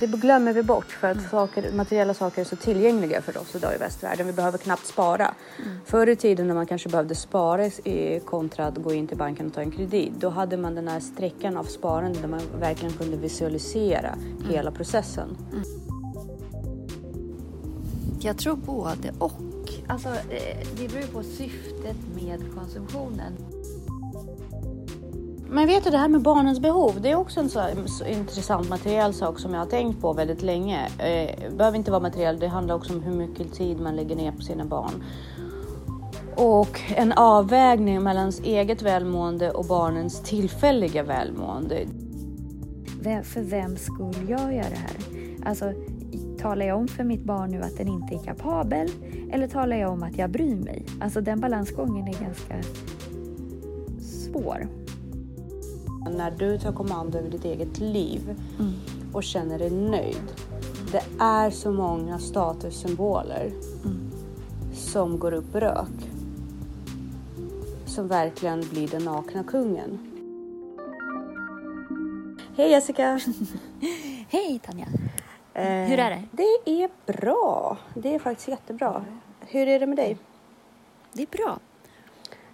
det glömmer vi bort för att saker, materiella saker är så tillgängliga för oss idag i västvärlden. Vi behöver knappt spara. Mm. Förr i tiden när man kanske behövde spara i, kontra att gå in till banken och ta en kredit, då hade man den här sträckan av sparande där man verkligen kunde visualisera mm. hela processen. Mm. Jag tror både och. Alltså, eh, det beror på syftet med konsumtionen. Men vet du det här med barnens behov, det är också en så, så intressant materiell sak som jag har tänkt på väldigt länge. Det behöver inte vara materiell, det handlar också om hur mycket tid man lägger ner på sina barn. Och en avvägning mellan ens eget välmående och barnens tillfälliga välmående. Vem, för vem skull gör jag det här? Alltså, talar jag om för mitt barn nu att den inte är kapabel? Eller talar jag om att jag bryr mig? Alltså den balansgången är ganska svår. När du tar kommando över ditt eget liv mm. och känner dig nöjd. Det är så många statussymboler mm. som går upp i rök. Som verkligen blir den nakna kungen. Hej Jessica! Hej Tanja! Eh, Hur är det? Det är bra. Det är faktiskt jättebra. Hur är det med dig? Det är bra.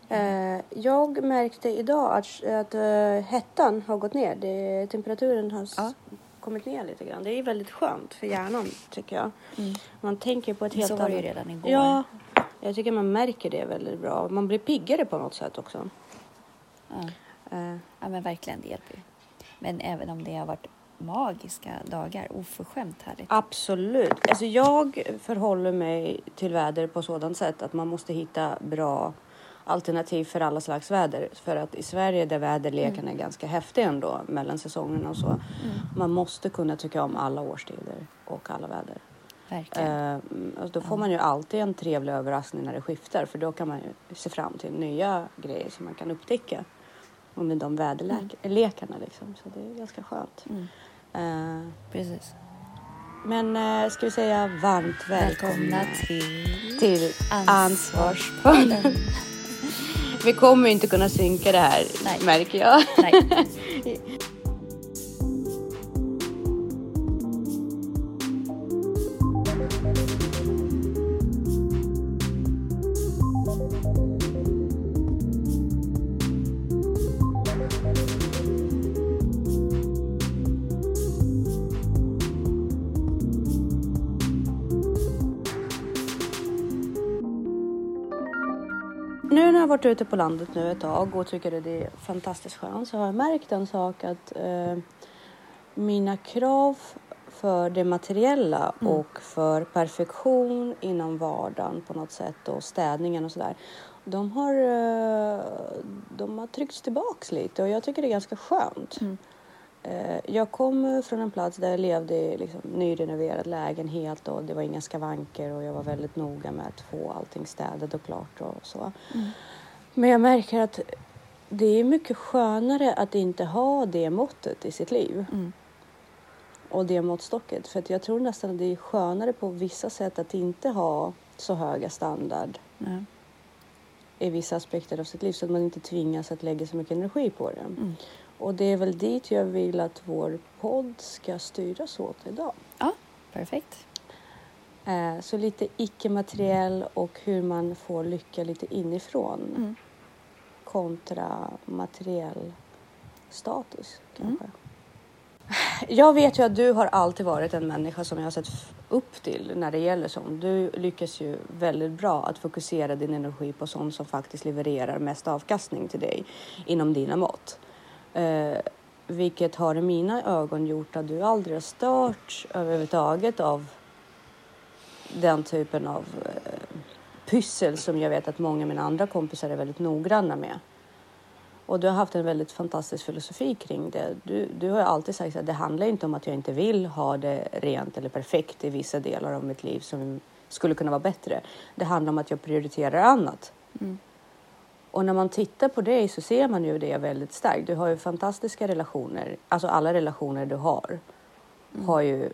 Eh, jag märkte idag att, att uh, hettan har gått ner. Det, temperaturen har ja. kommit ner lite grann. Det är väldigt skönt för hjärnan tycker jag. Mm. Man tänker på ett helt annat... Så var det ju redan igår. Ja, jag tycker man märker det väldigt bra. Man blir piggare på något sätt också. Ja, uh. ja men verkligen, det hjälper ju. Men även om det har varit magiska dagar. Oförskämt härligt. Absolut. Alltså jag förhåller mig till väder på sådant sätt att man måste hitta bra alternativ för alla slags väder. För att i Sverige där väderleken mm. är ganska häftig ändå mellan säsongerna och så. Mm. Man måste kunna tycka om alla årstider och alla väder. Verkligen. Alltså då får man ju alltid en trevlig överraskning när det skiftar för då kan man ju se fram till nya grejer som man kan upptäcka. Och med de väderlekarna mm. liksom. Så det är ganska skönt. Uh, Precis. Men uh, ska vi säga varmt välkomna, välkomna till, till Ansvarspodden. Vi kommer inte kunna synka det här Nej. märker jag. varit ute på landet nu ett tag och tycker att det är fantastiskt skönt så har jag märkt en sak att eh, mina krav för det materiella mm. och för perfektion inom vardagen på något sätt och städningen och sådär. De har, eh, de har tryckts tillbaks lite och jag tycker det är ganska skönt. Mm. Eh, jag kom från en plats där jag levde i liksom nyrenoverad lägenhet och det var inga skavanker och jag var väldigt noga med att få allting städat och klart och så. Mm. Men jag märker att det är mycket skönare att inte ha det måttet i sitt liv. Mm. Och det måttstocket. För jag tror nästan att det är skönare på vissa sätt att inte ha så höga standard mm. i vissa aspekter av sitt liv så att man inte tvingas att lägga så mycket energi på det. Mm. Och det är väl dit jag vill att vår podd ska styras åt idag. Ja, perfekt. Eh, så lite icke-materiell och hur man får lycka lite inifrån. Kontra materiell status kanske. Mm. Jag vet ju att du har alltid varit en människa som jag har sett upp till när det gäller sånt. Du lyckas ju väldigt bra att fokusera din energi på sånt som faktiskt levererar mest avkastning till dig inom dina mått. Eh, vilket har i mina ögon gjort att du aldrig har stört överhuvudtaget av den typen av eh, pyssel som jag vet att många av mina andra kompisar är väldigt noggranna med. Och du har haft en väldigt fantastisk filosofi kring det. Du, du har alltid sagt att det handlar inte om att jag inte vill ha det rent eller perfekt i vissa delar av mitt liv som skulle kunna vara bättre. Det handlar om att jag prioriterar annat. Mm. Och när man tittar på dig så ser man ju det väldigt starkt. Du har ju fantastiska relationer. Alltså alla relationer du har mm. har ju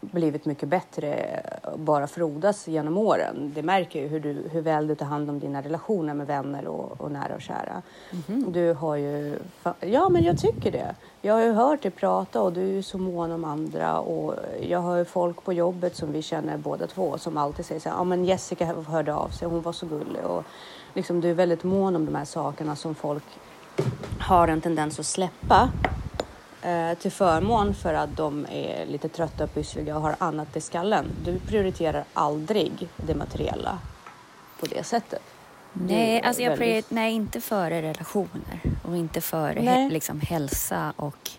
blivit mycket bättre bara frodas genom åren. Det märker ju hur, du, hur väl du tar hand om dina relationer med vänner och, och nära och kära. Mhm. Du har ju... Ja, men jag tycker det. Jag har ju hört dig prata och du är ju så mån om andra och jag har ju folk på jobbet som vi känner båda två som alltid säger så här, ja men Jessica hörde av sig, hon var så gullig och liksom du är väldigt mån om de här sakerna som folk har en tendens att släppa till förmån för att de är lite trötta och pyssliga och har annat i skallen. Du prioriterar aldrig det materiella på det sättet. Nej, alltså jag väldigt- nej, inte före relationer och inte före he, liksom, hälsa och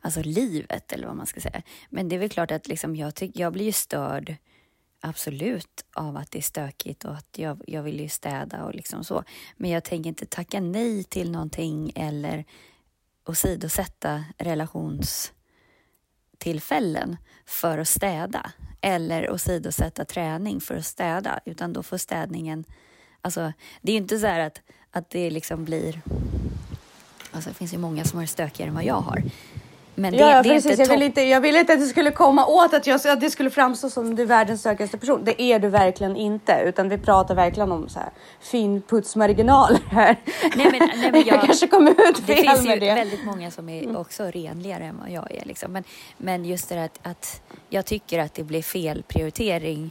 alltså, livet eller vad man ska säga. Men det är väl klart att liksom, jag, tyck, jag blir ju störd absolut av att det är stökigt och att jag, jag vill ju städa och liksom så. Men jag tänker inte tacka nej till någonting eller åsidosätta relationstillfällen för att städa eller åsidosätta träning för att städa utan då får städningen Alltså, det är ju inte så här att, att det liksom blir... Alltså, det finns ju många som har det stökigare än vad jag har. Men det, ja, det är precis. inte jag, vill inte, jag ville inte att det skulle komma åt att, jag, att det skulle framstå som du är världens stökigaste person. Det är du verkligen inte, utan vi pratar verkligen om så här fin putsmarginaler här. Nej, men, nej, men jag jag, kanske kom ut det fel finns ju med det. väldigt många som är också renligare än vad jag är. Liksom. Men, men just det att, att jag tycker att det blir fel prioritering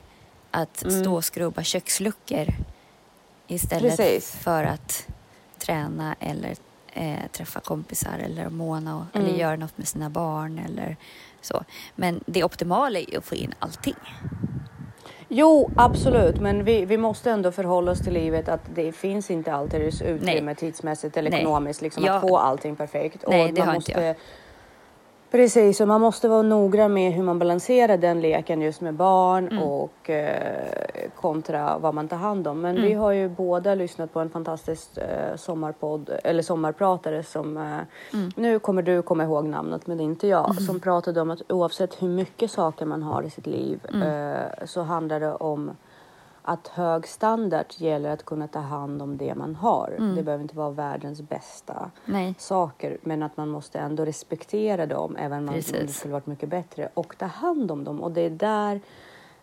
att Mm. stå och skrubba köksluckor istället Precis. för att träna eller eh, träffa kompisar eller måna och, eller Mm. göra något med sina barn eller så. Men det optimala är ju att få in allting. Jo, absolut, men vi, vi måste ändå förhålla oss till livet att det finns inte alltid utrymme Nej. tidsmässigt eller Nej. ekonomiskt liksom, Jag- att få allting perfekt. Nej, och man måste. Precis, och man måste vara noggrann med hur man balanserar den leken just med barn Mm. och eh, kontra vad man tar hand om. Men Mm. vi har ju båda lyssnat på en fantastisk eh, sommarpodd, eller sommarpratare som, eh, Mm. nu kommer du komma ihåg namnet men inte jag, som pratade om att oavsett hur mycket saker man har i sitt liv Mm. eh, så handlar det om att hög standard gäller att kunna ta hand om det man har. Mm. Det behöver inte vara världens bästa Nej. saker men att man måste ändå respektera dem även om det skulle varit mycket bättre och ta hand om dem och det är där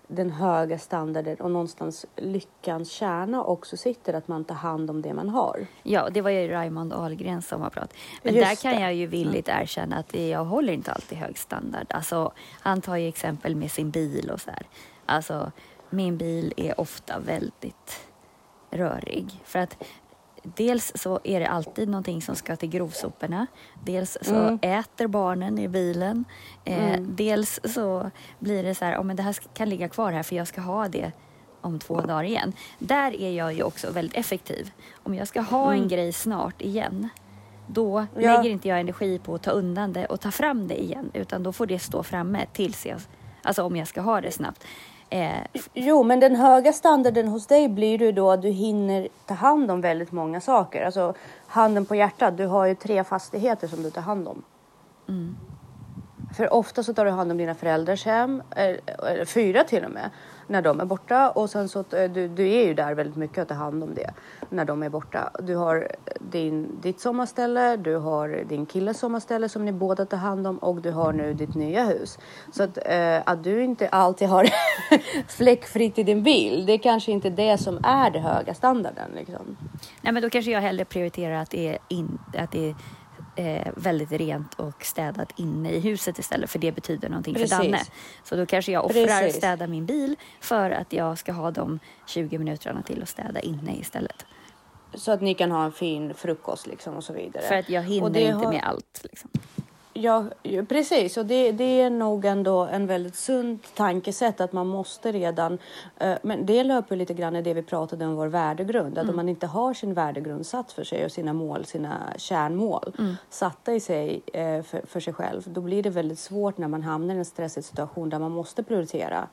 den höga standarden och någonstans lyckans kärna också sitter att man tar hand om det man har. Ja, det var ju Raymond Ahlgrens sommarprat. Men Just där kan det. jag ju villigt erkänna att jag håller inte alltid hög standard. Alltså, han tar ju exempel med sin bil och så här. Alltså, min bil är ofta väldigt rörig. För att dels så är det alltid någonting som ska till grovsoporna. Dels så Mm. äter barnen i bilen. Eh, Mm. Dels så blir det så här, oh, men det här kan ligga kvar här för jag ska ha det om två dagar igen. Där är jag ju också väldigt effektiv. Om jag ska ha en Mm. grej snart igen, då Ja. lägger inte jag energi på att ta undan det och ta fram det igen, utan då får det stå framme tills jag, alltså om jag ska ha det snabbt. Eh, Jo, men den höga standarden hos dig blir ju då att du hinner ta hand om väldigt många saker. Alltså handen på hjärtat, du har ju tre fastigheter som du tar hand om. mm, för ofta så tar du hand om dina föräldrars hem, eh, eller, fyra till och med, när de är borta. Och sen så, eh, du, du är ju där väldigt mycket att ta hand om det när de är borta. Du har din, ditt sommarställe, du har din killes sommarställe som ni båda tar hand om och du har nu ditt nya hus. Så att, eh, att du inte alltid har fläckfritt i din bil, det är kanske inte det som är den höga standarden. Liksom. nej, men då kanske jag hellre prioriterar att det är, in, att det är eh, väldigt rent och städat inne i huset istället, för det betyder någonting Precis. för Danne. Så då kanske jag offrar Precis. städa min bil för att jag ska ha de 20 minuterna till att städa inne istället. Så att ni kan ha en fin frukost liksom och så vidare. För att jag hinner inte har- med allt. Liksom. Ja, precis. Och det, det är nog ändå en väldigt sunt tankesätt att man måste redan... eh, men det löper lite grann i det vi pratade om vår värdegrund. Att om man inte har sin värdegrund satt för sig och sina mål, sina kärnmål satta i sig eh, för, för sig själv, då blir det väldigt svårt när man hamnar i en stressig situation där man måste prioritera.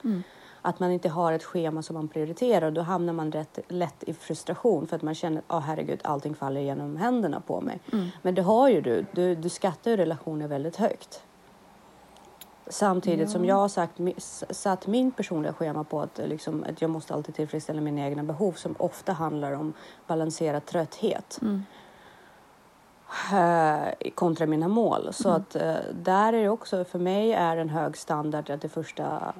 Att man inte har ett schema som man prioriterar då hamnar man rätt lätt i frustration för att man känner att oh, herregud, allting faller genom händerna på mig. Men det har ju du. Du, du skattar ju relationer väldigt högt. Samtidigt som jag har sagt, satt min personliga schema på att, eh, liksom, att jag måste alltid tillfredsställa mina egna behov som ofta handlar om balanserad trötthet. eh, kontra mina mål. Så att eh, där är det också, för mig är en hög standard att det första,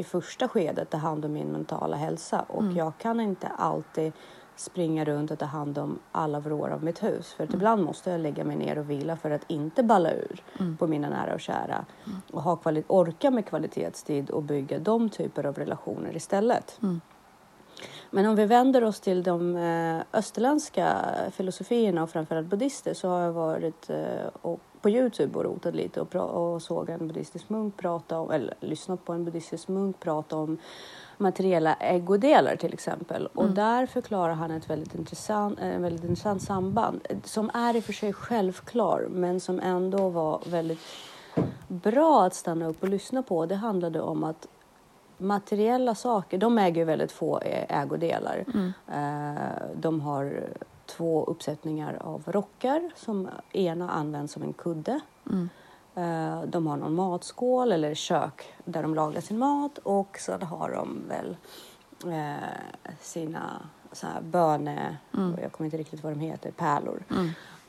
i första skedet ta hand om min mentala hälsa och jag kan inte alltid springa runt och ta hand om alla vrår av mitt hus. För att ibland måste jag lägga mig ner och vila för att inte balla ur på mina nära och kära. Och ha kvali- orka med kvalitetstid och bygga de typer av relationer istället. Men om vi vänder oss till de eh, österländska filosofierna och framförallt buddhister så har jag varit eh, och på Youtube och rotat lite och, och såg en buddhistisk munk prata om, eller lyssnat på en buddhistisk munk prata om materiella ägodelar till exempel. Och där förklarar han ett väldigt intressant, eh, väldigt intressant samband eh, som är i och för sig självklar men som ändå var väldigt bra att stanna upp och lyssna på. Det handlade om att materiella saker, de äger ju väldigt få ä- ägodelar. Eh, De har två uppsättningar av rockar som ena används som en kudde. Eh, De har någon matskål eller kök där de lagar sin mat och så har de väl eh, sina så här böne, jag kommer inte riktigt vad de heter, pärlor.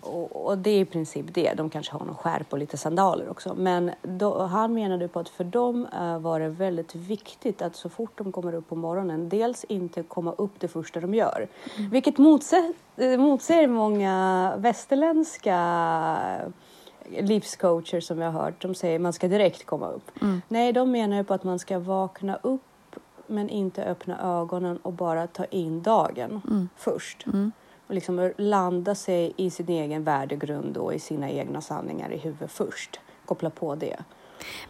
Och, och det är i princip det. De kanske har någon skärp och lite sandaler också. Men då, han menade på att för dem eh, var det väldigt viktigt att så fort de kommer upp på morgonen, dels inte komma upp det första de gör. Vilket motsäger, eh, motsäger många västerländska livscoacher som jag har hört. De säger att man ska direkt komma upp. Nej, de menar ju på att man ska vakna upp men inte öppna ögonen och bara ta in dagen först. Och liksom landa sig i sin egen värdegrund och i sina egna sanningar i huvudet först. Koppla på det.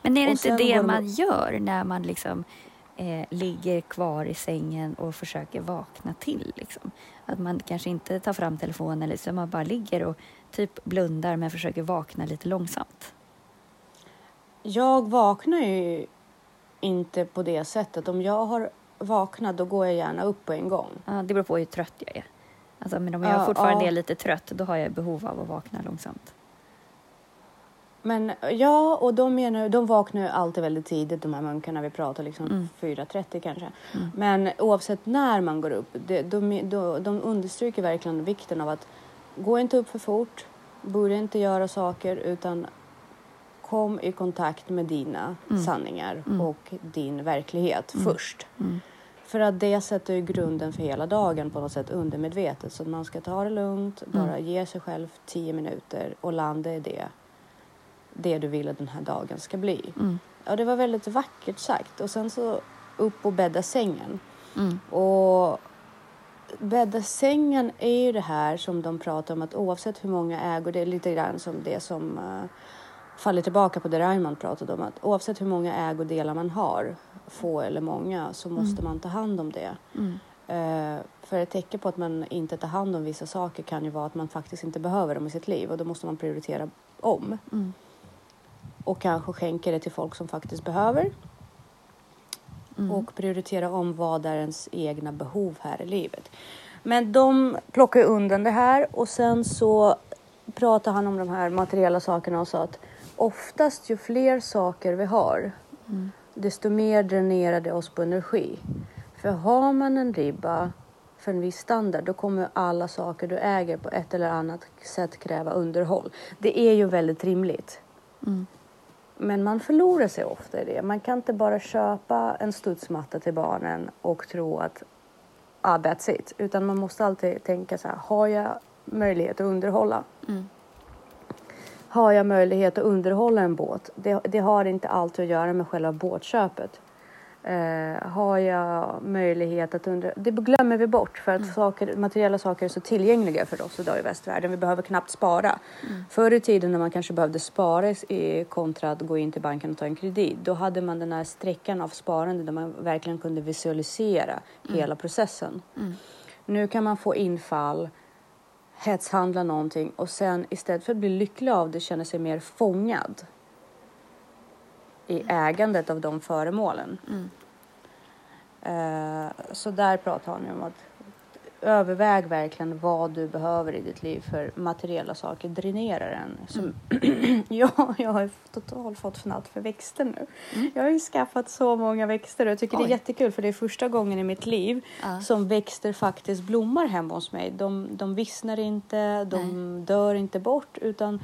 Men är det Och inte det de- man gör när man liksom eh, ligger kvar i sängen och försöker vakna till? Liksom? Att man kanske inte tar fram telefonen, eller så man bara ligger och typ blundar men försöker vakna lite långsamt. Jag vaknar ju inte på det sättet. Om jag har vaknat då går jag gärna upp på en gång. Ja, det beror på hur trött jag är. Alltså, men om jag Ja, fortfarande ja. är lite trött, då har jag behov av att vakna långsamt. Men ja, och de, menar, de vaknar ju alltid väldigt tidigt, de här munkarna vi pratar, liksom Mm. 4.30 kanske. Men oavsett när man går upp, det, de, de, de understryker verkligen vikten av att gå inte upp för fort, börja inte göra saker, utan kom i kontakt med dina sanningar och din verklighet först. För att det sätter ju grunden för hela dagen på något sätt undermedvetet. Så att man ska ta det lugnt, bara ge sig själv tio minuter och landa i det. Det du vill att den här dagen ska bli. Ja, det var väldigt vackert sagt. Och sen så upp och bädda sängen. Och bädda sängen är ju det här som de pratar om att oavsett hur många ägor, det är lite grann som det som uh, faller tillbaka på det Raymond pratade om, att oavsett hur många ägodelar man har, få eller många, så måste man ta hand om det. Eh, för ett tecken på att man inte tar hand om vissa saker kan ju vara att man faktiskt inte behöver dem i sitt liv och då måste man prioritera om. Och kanske skänka det till folk som faktiskt behöver. Och prioritera om vad är ens egna behov här i livet. Men de plockar undan det här och sen så pratar han om de här materiella sakerna och sa att oftast ju fler saker vi har desto mer dränerar det oss på energi. För har man en ribba för en viss standard då kommer alla saker du äger på ett eller annat sätt kräva underhåll. Det är ju väldigt rimligt. Men man förlorar sig ofta i det. Man kan inte bara köpa en studsmatta till barnen och tro att ah, that's it. Utan man måste alltid tänka så här, har jag möjlighet att underhålla? Har jag möjlighet att underhålla en båt? Det, det har inte alltid att göra med själva båtköpet. Eh, har jag möjlighet att under... Det glömmer vi bort för att saker, materiella saker är så tillgängliga för oss idag i västvärlden. Vi behöver knappt spara. Förr i tiden när man kanske behövde spara i, kontra att gå in till banken och ta en kredit. Då hade man den här sträckan av sparande där man verkligen kunde visualisera hela processen. Nu kan man få infall, hetshandla någonting och sen istället för att bli lycklig av det känna sig mer fångad i ägandet av de föremålen. Eh, så där pratar han ju om att överväg verkligen vad du behöver i ditt liv för materiella saker dränerar en. Som, Mm. ja, jag har totalt fått fnatt för växter nu. Jag har ju skaffat så många växter och jag tycker det är Mm. Oj. jättekul för det är första gången i mitt liv Ja. som växter faktiskt blommar hemma hos mig. De, de vissnar inte, de dör inte bort utan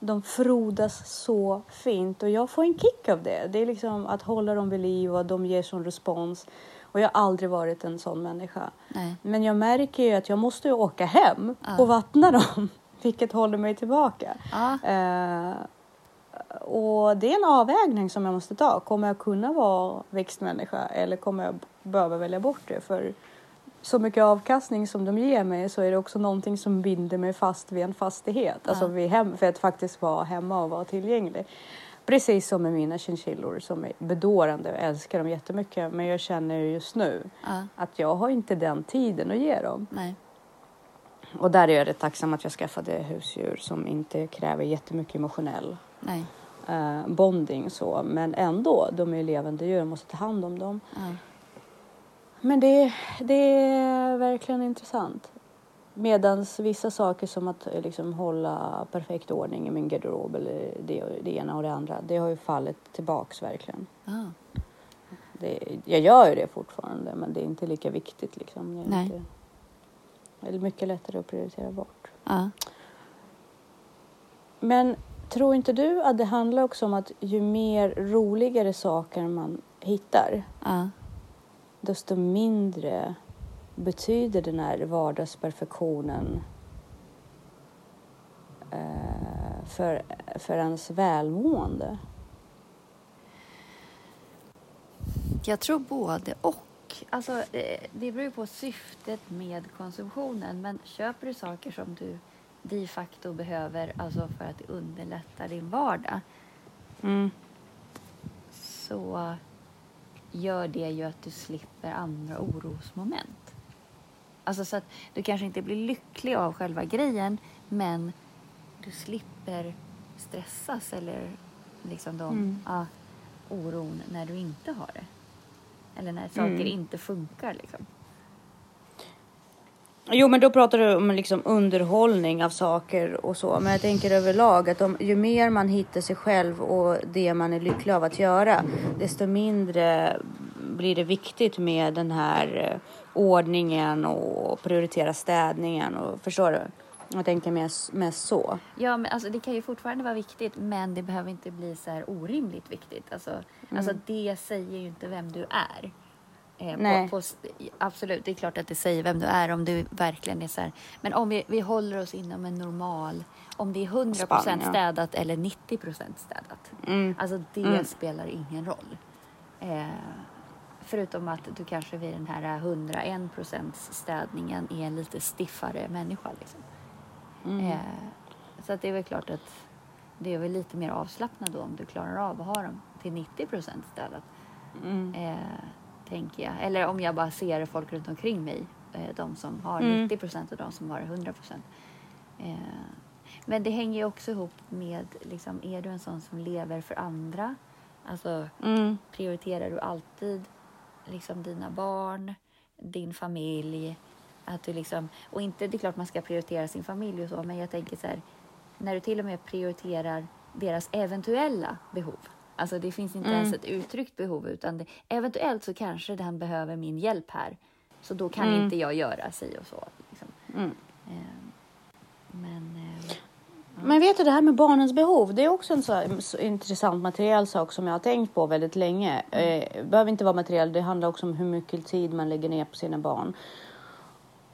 de frodas så fint och jag får en kick av det. Det är liksom att hålla dem vid liv och de ger sån respons. Och jag har aldrig varit en sån människa. Nej. Men jag märker ju att jag måste åka hem Ja. och vattna dem, vilket håller mig tillbaka. Ja. Eh, och det är en avvägning som jag måste ta. Kommer jag kunna vara växtmänniska eller kommer jag behöva välja bort det? För så mycket avkastning som de ger mig så är det också någonting som binder mig fast vid en fastighet. Alltså Ja. vid hem, för att faktiskt vara hemma och vara tillgänglig. Precis som med mina chinchillor som är bedårande. Jag älskar dem jättemycket. Men jag känner ju just nu Ja. att jag har inte den tiden att ge dem. Nej. Och där är jag rätt tacksam att jag skaffade husdjur som inte kräver jättemycket emotionell Nej. eh, bonding så. Men ändå, de är levande djur, jag måste ta hand om dem. Ja. Men det, det är verkligen intressant. Medan vissa saker som att eh, liksom hålla perfekt ordning i min garderob eller det, det ena och det andra, det har ju fallit tillbaks verkligen. Ja. Det, jag gör ju det fortfarande, men det är inte lika viktigt liksom. Det är, Nej. inte, det är mycket lättare att prioritera bort. Ja. Men tror inte du att det handlar också om att ju mer roligare saker man hittar, Ja. desto mindre betyder den här vardagsperfektionen eh, för, för ens välmående? Jag tror både och. Alltså, eh, det beror ju på syftet med konsumtionen. Men köper du saker som du de facto behöver alltså för att det underlättar din vardag Mm. så gör det ju att du slipper andra orosmoment. Alltså så att du kanske inte blir lycklig av själva grejen men du slipper stressas eller liksom de, Mm. ja, oron när du inte har det. Eller när saker Mm. inte funkar liksom. Jo, men då pratar du om liksom underhållning av saker och så. Men jag tänker överlag att om, ju mer man hittar sig själv och det man är lycklig av att göra, desto mindre blir det viktigt med den här eh, ordningen och prioritera städningen. Och, förstår du? Jag tänker mest, mest så. Ja, men alltså, det kan ju fortfarande vara viktigt men det behöver inte bli så här orimligt viktigt. Alltså, alltså det säger ju inte vem du är. Eh. På, på, absolut, det är klart att det säger vem du är om du verkligen är så här. Men om vi, vi håller oss inom en normal, om det är 100% Spann, ja. städat eller 90% städat. Mm. Alltså det Mm. spelar ingen roll. Eh, förutom att du kanske vid den här 101% städningen är en lite stiffare människa. Liksom. Mm. Eh, så att det är väl klart att det är väl lite mer avslappnat då om du klarar av att ha dem till 90 procent städat. Mm. Eh, tänker jag. Eller om jag bara ser folk runt omkring mig. Eh, de som har Mm. 90 procent och de som har 100 procent. Eh, men det hänger ju också ihop med, liksom, är du en sån som lever för andra? Alltså, Mm. prioriterar du alltid liksom dina barn, din familj? Att du liksom, och inte, det är klart man ska prioritera sin familj och så, men jag tänker så här, när du till och med prioriterar deras eventuella behov. Alltså det finns inte Mm. ens ett uttryckt behov utan det, eventuellt så kanske den behöver min hjälp här. Så då kan Mm. inte jag göra si och så. Liksom. Mm. Eh, men eh, men vet du, det här med barnens behov, det är också en så, här, så intressant materiell sak som jag har tänkt på väldigt länge. Eh, det behöver inte vara materiell, det handlar också om hur mycket tid man lägger ner på sina barn.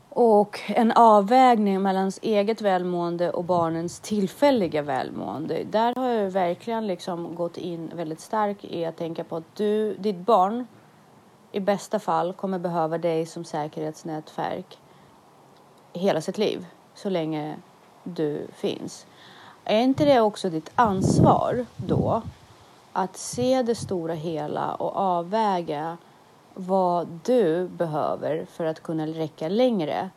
Och en avvägning mellan ens eget välmående och barnens tillfälliga välmående. Där har jag verkligen liksom gått in väldigt starkt i att tänka på att du, ditt barn i bästa fall kommer behöva dig som säkerhetsnätverk hela sitt liv så länge du finns. Är inte det också ditt ansvar då att se det stora hela och avväga vad du behöver för att kunna räcka längre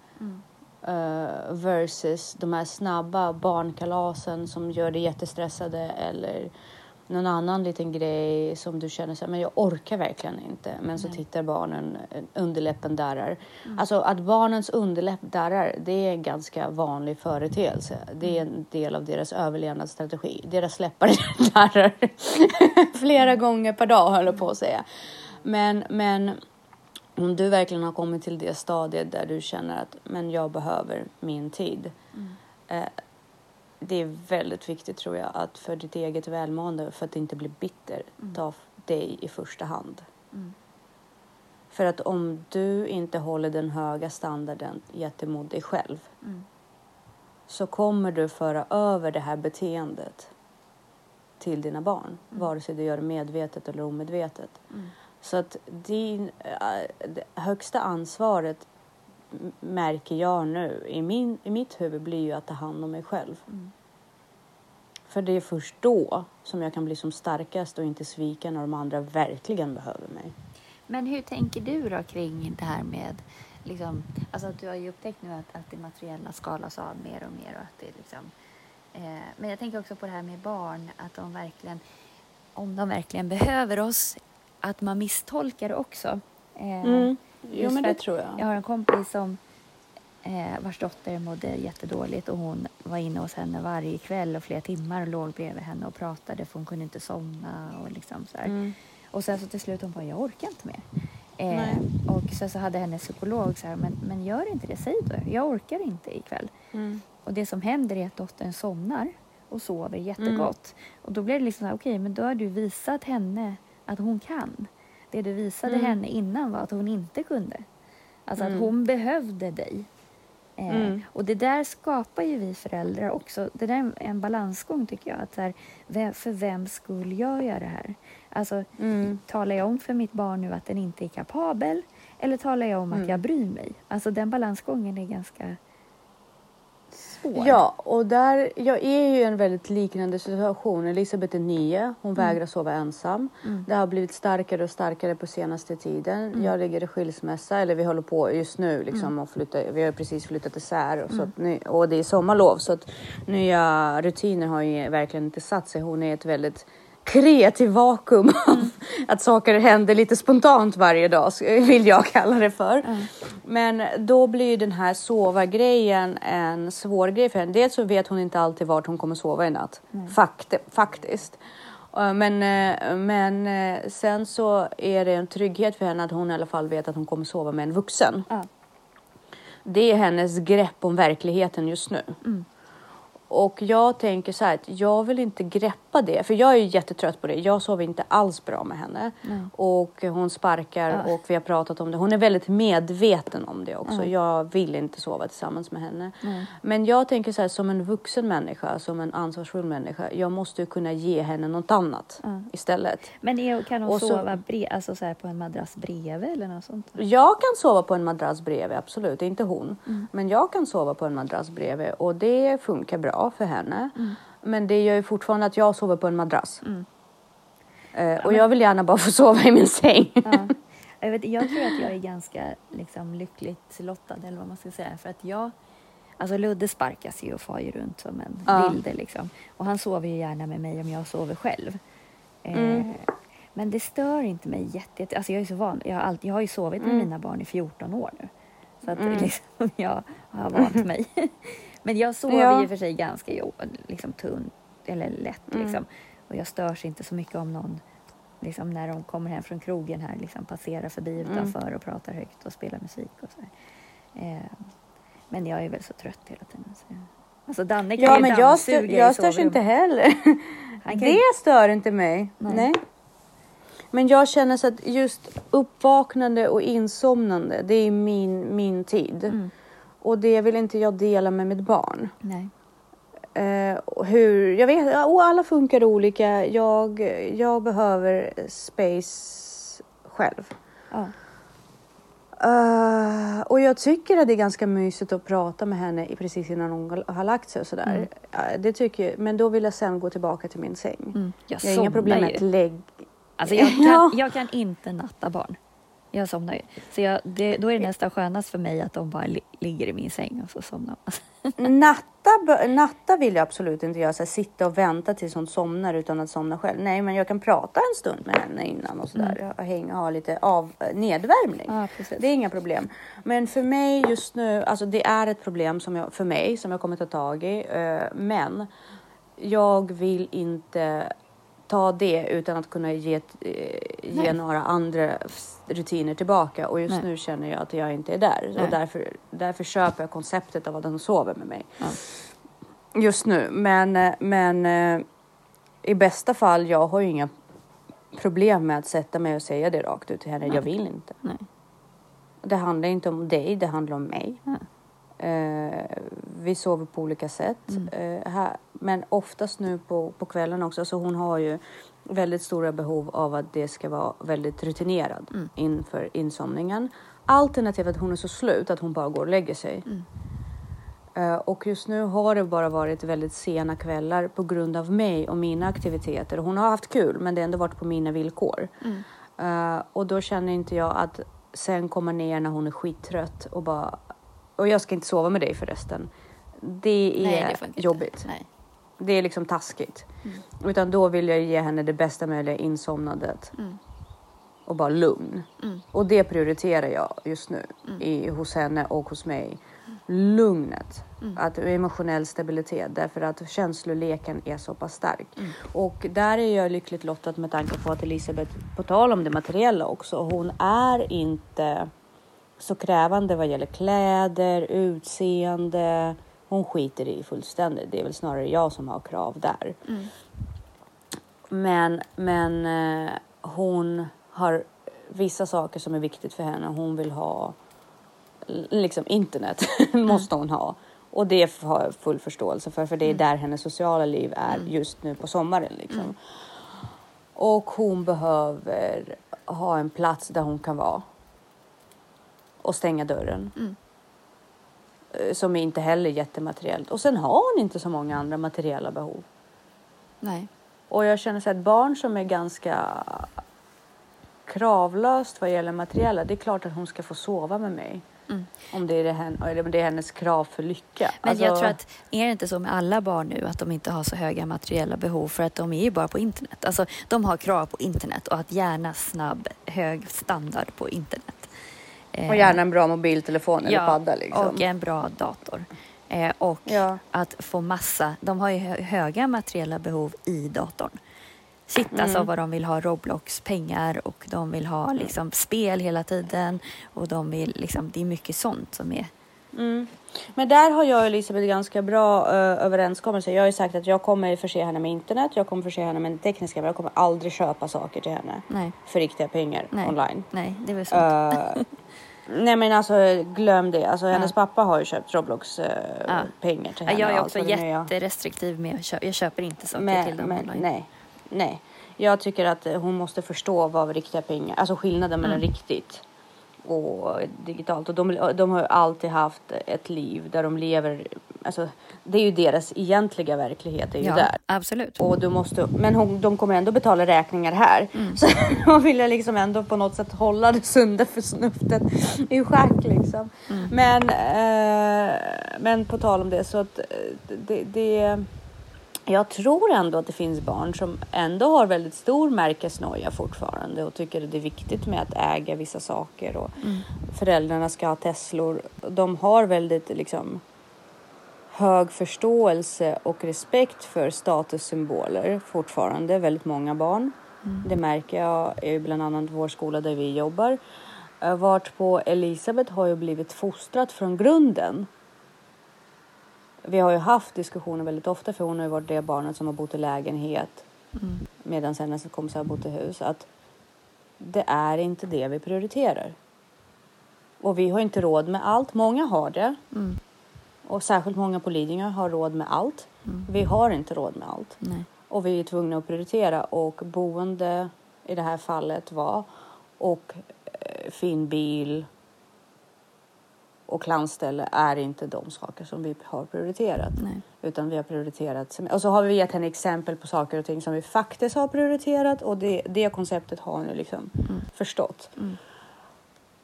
eh, versus de här snabba barnkalasen som gör dig jättestressade eller någon annan liten grej som du känner så här, men jag orkar verkligen inte. Men så tittar barnen, eh, underläppen darrar. Alltså att barnens underläpp darrar, det är en ganska vanlig företeelse. Det är en del av deras överlevnadsstrategi. Deras läppar darrar flera gånger per dag, höll jag på att säga. Men, men om du verkligen har kommit till det stadiet där du känner att men jag behöver min tid. Eh, det är väldigt viktigt tror jag att för ditt eget välmående, för att inte bli bitter, ta f- dig i första hand. För att om du inte håller den höga standarden gentemot dig själv så kommer du föra över det här beteendet till dina barn, vare sig du gör det medvetet eller omedvetet. Så att din, äh, det högsta ansvaret märker jag nu i, min, i mitt huvud blir ju att ta hand om mig själv. För det är först då som jag kan bli som starkast och inte svika när de andra verkligen behöver mig. Men hur tänker du då kring det här med liksom, alltså att du har ju upptäckt nu att, att det materiella skalas av mer och mer och att det liksom eh, men jag tänker också på det här med barn, att de verkligen, om de verkligen behöver oss, att man misstolkar det också. Eh, Mm. Jo, just men för det tror jag. Jag har en kompis som eh, vars dotter mådde jättedåligt och hon var inne hos henne varje kväll och flera timmar och låg bredvid henne och pratade för hon kunde inte somna och liksom så. Mm. Och sen så till slut hon bara, jag orkar inte mer. Eh, och sen så hade hennes psykolog så här, men, men gör inte det, säg då, jag orkar inte ikväll. Mm. Och det som händer är att dottern somnar och sover jättegott. Och då blir det liksom så här, okej, men då har du visat henne att hon kan. Det du visade Mm. henne innan var att hon inte kunde. Alltså Mm. att hon behövde dig. Eh, Mm. Och det där skapar ju vi föräldrar också. Det där är en, balansgång tycker jag. Att så här, för vem skulle jag göra det här? Alltså, Mm. talar jag om för mitt barn nu att den inte är kapabel? Eller talar jag om att Mm. jag bryr mig? Alltså den balansgången är ganska svår. Ja, och där, jag är ju i en väldigt liknande situation. Elisabeth är nio, hon vägrar sova ensam. Mm. Det har blivit starkare och starkare på senaste tiden. Jag ligger i skilsmässa, eller vi håller på just nu liksom och flytta, vi har precis flyttat isär och, så att ny, och det är sommarlov så att nya rutiner har ju verkligen inte satt sig. Hon är ett väldigt kreativ vakuum av att saker händer lite spontant varje dag, vill jag kalla det för. Men då blir den här sova-grejen en svår grej för henne. Dels så vet hon inte alltid vart hon kommer sova i natt, Fakt, faktiskt. Eh, Men, eh, men eh, sen så är det en trygghet för henne att hon i alla fall vet att hon kommer sova med en vuxen. Det är hennes grepp om verkligheten just nu. Och jag tänker så här att jag vill inte greppa det, för jag är jättetrött på det. Jag sover inte alls bra med henne och hon sparkar och vi har pratat om det. Hon är väldigt medveten om det också. Jag vill inte sova tillsammans med henne. Men jag tänker så här som en vuxen människa, som en ansvarsfull människa. Jag måste kunna ge henne något annat istället. Men är, kan hon så- sova bre, alltså så här på en madrass bredvid eller något sånt? Jag kan sova på en madrass bredvid, absolut. Inte hon. Men jag kan sova på en madrass bredvid och det funkar bra för henne. Men det gör ju fortfarande att jag sover på en madrass. Eh, och jag vill gärna bara få sova i min säng. Ja. Jag, vet, jag tror att jag är ganska liksom, lyckligt lottad eller vad man ska säga. För att jag, alltså Ludde sparkas ju och far ju runt som en Ja. vilde liksom. Och han sover ju gärna med mig om jag sover själv. Eh, Mm. Men det stör inte mig jätte, jätte alltså jag är så van. Jag har, alltid, jag har ju sovit med Mm. mina barn i 14 år nu. Så att Mm. liksom, jag har vant mig. Men jag sover Ja. i och för sig ganska liksom tunt eller lätt Mm. liksom. Och jag störs inte så mycket om någon liksom när de kommer hem från krogen här liksom passerar förbi Mm. utanför och pratar högt och spelar musik och så. Eh, men jag är väl så trött hela tiden. Så. Alltså Danne kan Ja, ju men jag, i jag störs inte heller. Det stör inte mig. Nej. Nej. Men jag känner så att just uppvaknande och insomnande, det är min, min tid. Mm. Och det vill inte jag dela med mitt barn. Nej. Och hur, jag vet, och alla funkar olika. Jag, jag behöver space själv. Ja. Eh, och jag tycker att det är ganska mysigt att prata med henne i- precis innan hon har lagt sig och sådär. Mm. Ja, det tycker jag, men då vill jag sen gå tillbaka till min säng. Mm. Jag, Jag har inga problem med att lägga... Alltså jag, kan, Ja. jag kan inte natta barn. Jag somnar ju. Så jag, det, då är det nästan skönast för mig att de bara li, ligger i min säng och så somnar man. natta, natta vill jag absolut inte göra, så här, sitta och vänta tills hon somnar utan att somna själv. Nej, men jag kan prata en stund med henne innan och sådär. Mm. Och hänga ha lite av, nedvärmning. Ja, det är inga problem. Men för mig just nu, alltså det är ett problem som jag, för mig som jag kommer ta tag i. Uh, men jag vill inte ta det utan att kunna ge, eh, ge några andra rutiner tillbaka. Och just Nej. nu känner jag att jag inte är där. Nej. Och därför, därför köper jag konceptet av att den sover med mig. Ja. Just nu. Men, eh, men eh, i bästa fall, jag har ju inga problem med att sätta mig och säga det rakt ut till henne. Nej. Jag vill inte. Det handlar inte om dig, det handlar om mig. Ja. Eh, vi sover på olika sätt. Mm. Eh, här, men oftast nu på, på kvällen också, så hon har ju väldigt stora behov av att det ska vara väldigt rutinerad mm. inför insomningen. Alternativt att hon är så slut att hon bara går och lägger sig. Mm. Uh, och just nu har det bara varit väldigt sena kvällar på grund av mig och mina aktiviteter. Hon har haft kul, men det har ändå varit på mina villkor. Mm. Uh, och då känner inte jag att sen komma ner när hon är skittrött och bara och jag ska inte sova med dig förresten. Det är Nej, det jobbigt. Nej. Det är liksom taskigt. Mm. Utan då vill jag ge henne det bästa möjliga insomnandet. Mm. Och bara lugn. Mm. Och det prioriterar jag just nu mm. i, hos henne och hos mig. Lugnet. Mm. Att emotionell stabilitet därför att känsloleken är så pass stark. Mm. Och där är jag lyckligt lottad med tanke på att Elisabeth, på tal om det materiella också, hon är inte så krävande vad gäller kläder, utseende. Hon skiter i fullständigt. Det är väl snarare jag som har krav där. Mm. Men, men eh, hon har vissa saker som är viktigt för henne. Hon vill ha liksom internet måste hon ha. Och det har jag full förståelse för, för det är mm. där hennes sociala liv är mm. just nu på sommaren. Liksom. Mm. Och hon behöver ha en plats där hon kan vara och stänga dörren. Mm. Eh, som är inte heller jättemateriellt. Och sen har hon inte så många andra materiella behov. Nej. Och jag känner så att barn som är ganska kravlöst vad gäller materiella, det är klart att hon ska få sova med mig. Mm. Om det är, det, det är hennes krav för lycka. Men alltså... jag tror att, är det inte så med alla barn nu att de inte har så höga materiella behov för att de är ju bara på internet. Alltså de har krav på internet och att gärna snabb, hög standard på internet. Och gärna en bra mobiltelefon eller ja, padda. Liksom. och en bra dator. Eh, och ja. att få massa, de har ju höga materiella behov i datorn. Sitta mm. alltså vad de vill ha Roblox-pengar och de vill ha liksom spel hela tiden och de vill liksom, det är mycket sånt som är Mm. Men där har jag och Elisabeth ganska bra uh, överenskommelse. Jag har ju sagt att jag kommer förse henne med internet, jag kommer förse henne med tekniska, men jag kommer aldrig köpa saker till henne Nej. för riktiga pengar Nej. online. Nej, det är väl sant. Uh, Nej men alltså glöm det. Alltså, hennes pappa har ju köpt Roblox eh, ja. pengar till henne. Jag är också jätterestriktiv med att köpa. Jag köper inte saker men, till dem men, online. Nej, nej. Jag tycker att hon måste förstå vad riktiga pengar, alltså skillnaden mellan mm. riktigt och digitalt. Och de, de har alltid haft ett liv där de lever, alltså det är ju deras egentliga verklighet är ju ja, där. Absolut. Och du måste, men hon, de kommer ändå betala räkningar här. Mm. Så då vill jag liksom ändå på något sätt hålla det sunda förnuftet i schack liksom. Mm. Men, eh, men på tal om det så att det, det jag tror ändå att det finns barn som ändå har väldigt stor märkesnoja fortfarande och tycker att det är viktigt med att äga vissa saker och mm. föräldrarna ska ha Teslor. De har väldigt liksom hög förståelse och respekt för statussymboler fortfarande, väldigt många barn. Mm. Det märker jag i bland annat vår skola där vi jobbar. Vart på Elisabeth har ju blivit fostrat från grunden vi har ju haft diskussioner väldigt ofta för hon har ju varit det barnet som har bott i lägenhet mm. medan hennes kompisar har bott i hus. Att det är inte det vi prioriterar. Och vi har inte råd med allt. Många har det. Mm. Och särskilt många på Lidingö har råd med allt. Mm. Vi har inte råd med allt. Nej. Och vi är tvungna att prioritera och boende i det här fallet var och eh, fin bil och landställe är inte de saker som vi har prioriterat. Nej. Utan vi har prioriterat, och så har vi gett henne exempel på saker och ting som vi faktiskt har prioriterat och det, det konceptet har hon liksom mm. förstått. Mm.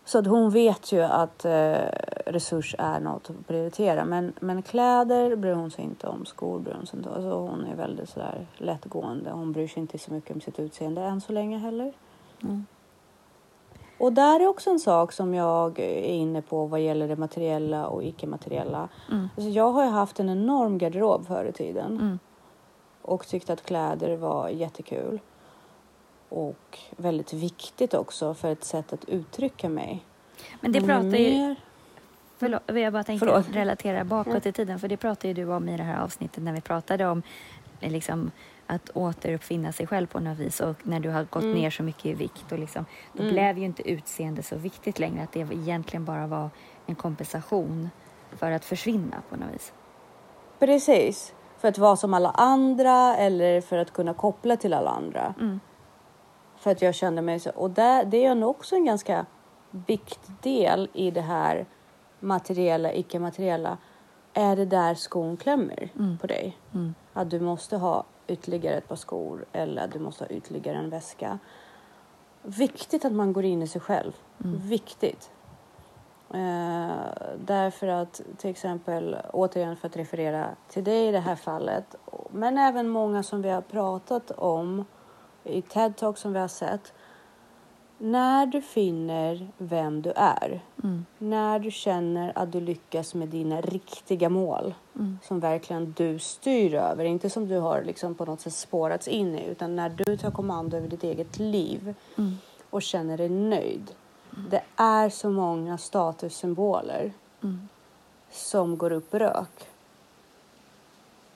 Så att hon vet ju att eh, resurs är något att prioritera. Men, men kläder bryr hon sig inte om, skor bryr hon sig inte om. Alltså hon är väldigt sådär lättgående. Hon bryr sig inte så mycket om sitt utseende än så länge heller. Mm. Och där är också en sak som jag är inne på vad gäller det materiella och icke-materiella. Mm. Alltså jag har ju haft en enorm garderob förr i tiden Mm. och tyckte att kläder var jättekul. Och väldigt viktigt också för ett sätt att uttrycka mig. Men det Men pratar ju... Förlåt, jag bara tänker Förlåt. relatera bakåt i tiden, för det pratade ju du om i det här avsnittet när vi pratade om eh, liksom, att återuppfinna sig själv på något vis och när du har gått Mm. ner så mycket i vikt och liksom, då Mm. blev ju inte utseende så viktigt längre, att det egentligen bara var en kompensation för att försvinna på något vis. Precis. För att vara som alla andra eller för att kunna koppla till alla andra. Mm. För att jag kände mig så. Och där, det är nog också en ganska viktig del i det här materiella, icke-materiella. Är det där skon klämmer Mm. på dig? Mm. Att du måste ha ytterligare ett par skor eller du måste ha ytterligare en väska. Viktigt att man går in i sig själv. Mm. Viktigt. Eh, därför att till exempel, återigen för att referera till dig i det här fallet, men även många som vi har pratat om i TED-talk som vi har sett. När du finner vem du är, Mm. när du känner att du lyckas med dina riktiga mål Mm. som verkligen du styr över, inte som du har liksom på något sätt spårats in i, utan när du tar kommando över ditt eget liv Mm. och känner dig nöjd. Det är så många statussymboler Mm. som går upp i rök.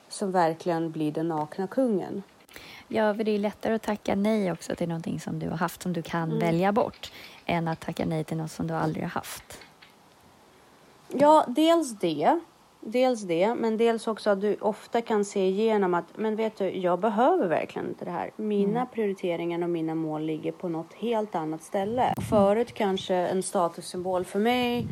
Som verkligen blir den nakna kungen. Ja, för det är lättare att tacka nej också till någonting som du har haft, som du kan Mm. välja bort, än att tacka nej till något som du aldrig har haft. Ja, dels det. Dels det, men dels också att du ofta kan se igenom att, men vet du, jag behöver verkligen inte det här. Mina prioriteringar och mina mål ligger på något helt annat ställe. Förut kanske en statussymbol för mig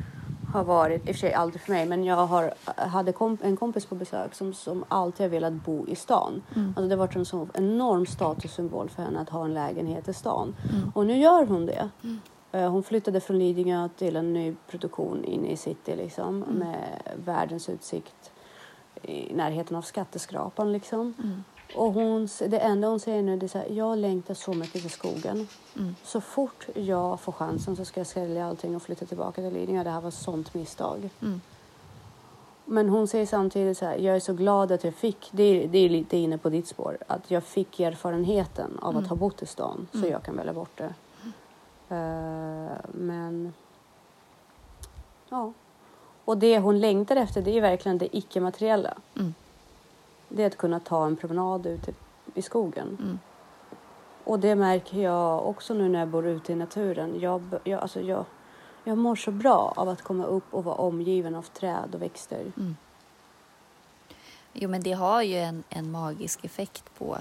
har varit, i och för sig aldrig för mig, men jag har, hade komp- en kompis på besök som, som alltid har velat bo i stan. Alltså det har varit en så enorm statussymbol för henne att ha en lägenhet i stan. Och nu gör hon det. Eh, Hon flyttade från Lidingö till en ny produktion inne i city liksom, med världens utsikt i närheten av skatteskrapan. Liksom. Och hon, det enda hon säger nu det är så här, jag längtar så mycket till skogen. Så fort jag får chansen så ska jag sälja allting och flytta tillbaka till Lidingö. Det här var ett sånt misstag. Mm. Men hon säger samtidigt så här, jag är så glad att jag fick, det är, det är lite inne på ditt spår, att jag fick erfarenheten av att ha bott i stan så jag kan välja bort det. Eh, men ja. Och det hon längtar efter det är verkligen det icke-materiella. Mm. Det är att kunna ta en promenad ute i skogen. Mm. Och det märker jag också nu när jag bor ute i naturen. Jag, jag, alltså jag, jag mår så bra av att komma upp och vara omgiven av träd och växter. Jo, men det har ju en, en magisk effekt på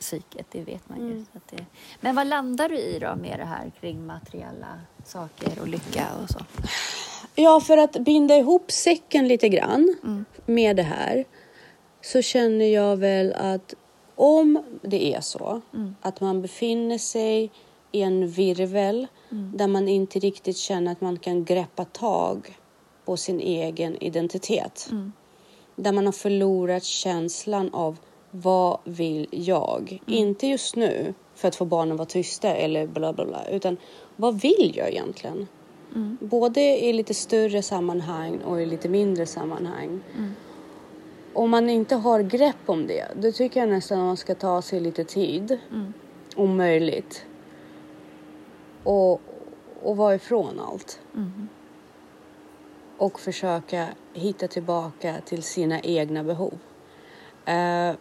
psyket, det vet man ju. Mm. Det... Men vad landar du i då med det här kring materiella saker och lycka och så? Ja, för att binda ihop säcken lite grann Mm. med det här så känner jag väl att om det är så Mm. att man befinner sig i en virvel Mm. där man inte riktigt känner att man kan greppa tag på sin egen identitet. Mm. Där man har förlorat känslan av vad vill jag? Inte just nu för att få barnen att vara tysta eller bla bla bla utan vad vill jag egentligen? Mm. Både i lite större sammanhang och i lite mindre sammanhang. Om man inte har grepp om det, då tycker jag nästan att man ska ta sig lite tid, Mm. om möjligt. Och, och vara ifrån allt. Mm. Och försöka hitta tillbaka till sina egna behov. Eh,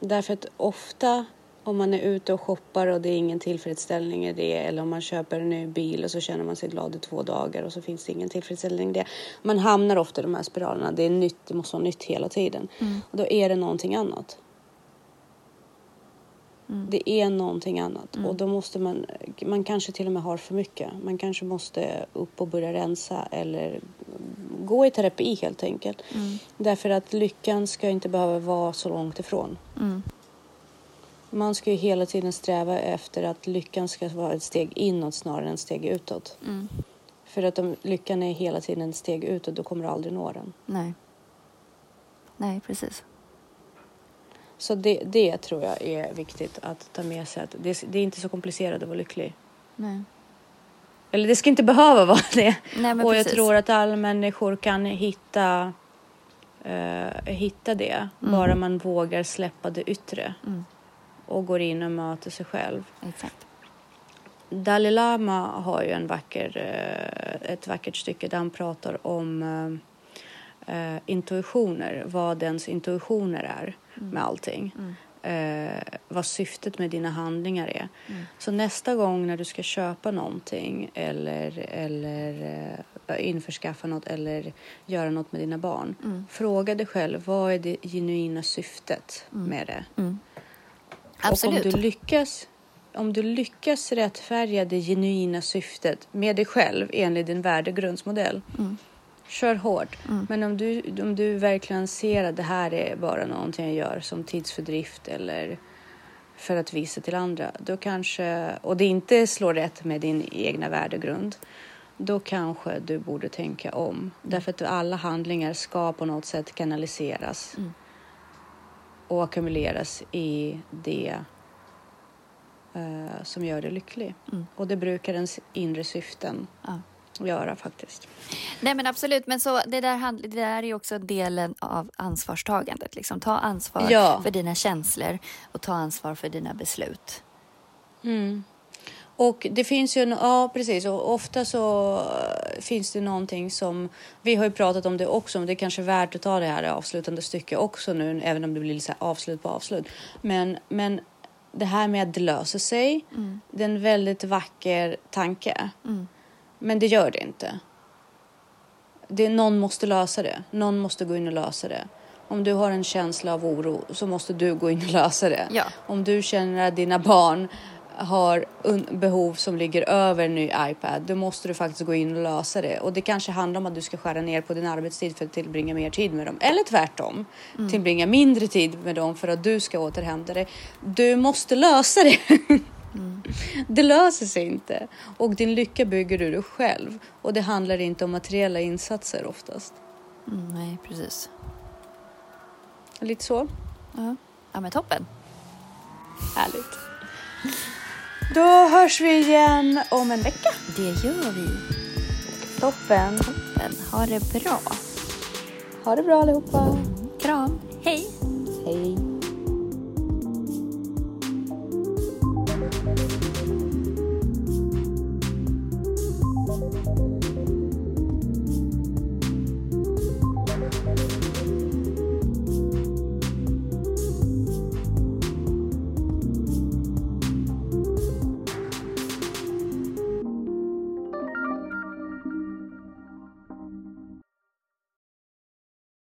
därför att ofta om man är ute och shoppar och det är ingen tillfredsställning i det eller om man köper en ny bil och så känner man sig glad i två dagar och så finns det ingen tillfredsställning i det. Man hamnar ofta i de här spiralerna. Det är nytt, det måste vara nytt hela tiden. Mm. Och då är det någonting annat. Mm. Det är någonting annat och då måste man, man kanske till och med har för mycket. Man kanske måste upp och börja rensa eller gå i terapi helt enkelt. Mm. Därför att lyckan ska inte behöva vara så långt ifrån. Man ska ju hela tiden sträva efter att lyckan ska vara ett steg inåt snarare än ett steg utåt. Mm. För att om lyckan är hela tiden ett steg utåt, då kommer du aldrig nå den. Nej. Nej, precis. Så det, det tror jag är viktigt att ta med sig. Att det, det är inte så komplicerat att vara lycklig. Nej. Eller det ska inte behöva vara det. Nej, men och jag precis. tror att alla människor kan hitta, eh, hitta det. Mm. Bara man vågar släppa det yttre Mm. Och går in och möter sig själv. Exakt. Dalai Lama har ju en vacker, eh, ett vackert stycke där han pratar om eh, eh, intuitioner, vad ens intuitioner är med allting. Mm. Eh, vad syftet med dina handlingar är. Mm. Så nästa gång när du ska köpa någonting eller, eller eh, införskaffa något eller göra något med dina barn. Mm. Fråga dig själv, vad är det genuina syftet med det? Mm. Och Absolut. om du lyckas, om du lyckas rättfärdiga det genuina syftet med dig själv enligt din värdegrundsmodell. Mm. Kör hårt. Mm. Men om du, om du verkligen ser att det här är bara någonting jag gör som tidsfördrift eller för att visa till andra, då kanske, och det inte slår rätt med din egna värdegrund, då kanske du borde tänka om. Därför att alla handlingar ska på något sätt kanaliseras Mm. Och ackumuleras i det eh, som gör dig lycklig. Mm. Och det brukar ens inre syften Ja. göra faktiskt. Nej men absolut, men så det där, det där är också delen av ansvarstagandet. Liksom. Ta ansvar Ja. för dina känslor och ta ansvar för dina beslut. Mm. Och det finns ju, en- ja precis, och ofta så eh, finns det någonting som, vi har ju pratat om det också, men det är kanske värt att ta det här avslutande stycket också nu, även om det blir lite avslut på avslut. Men, men det här med att det löser sig, Mm. det är en väldigt vacker tanke. Mm. Men det gör det inte. Det, någon måste lösa det. Någon måste gå in och lösa det. Om du har en känsla av oro så måste du gå in och lösa det. Ja. Om du känner att dina barn har behov som ligger över en ny iPad, då måste du faktiskt gå in och lösa det. Och det kanske handlar om att du ska skära ner på din arbetstid för att tillbringa mer tid med dem. Eller tvärtom, tillbringa mindre tid med dem för att du ska återhämta dig. Du måste lösa det. Det löser sig inte. Och din lycka bygger du dig själv. Och det handlar inte om materiella insatser oftast. Mm, nej, precis. Lite så. Ja. ja, men toppen. Härligt. Då hörs vi igen om en vecka. Det gör vi. Toppen. Toppen. Ha det bra. Ha det bra allihopa. Kram. Hej. Hej.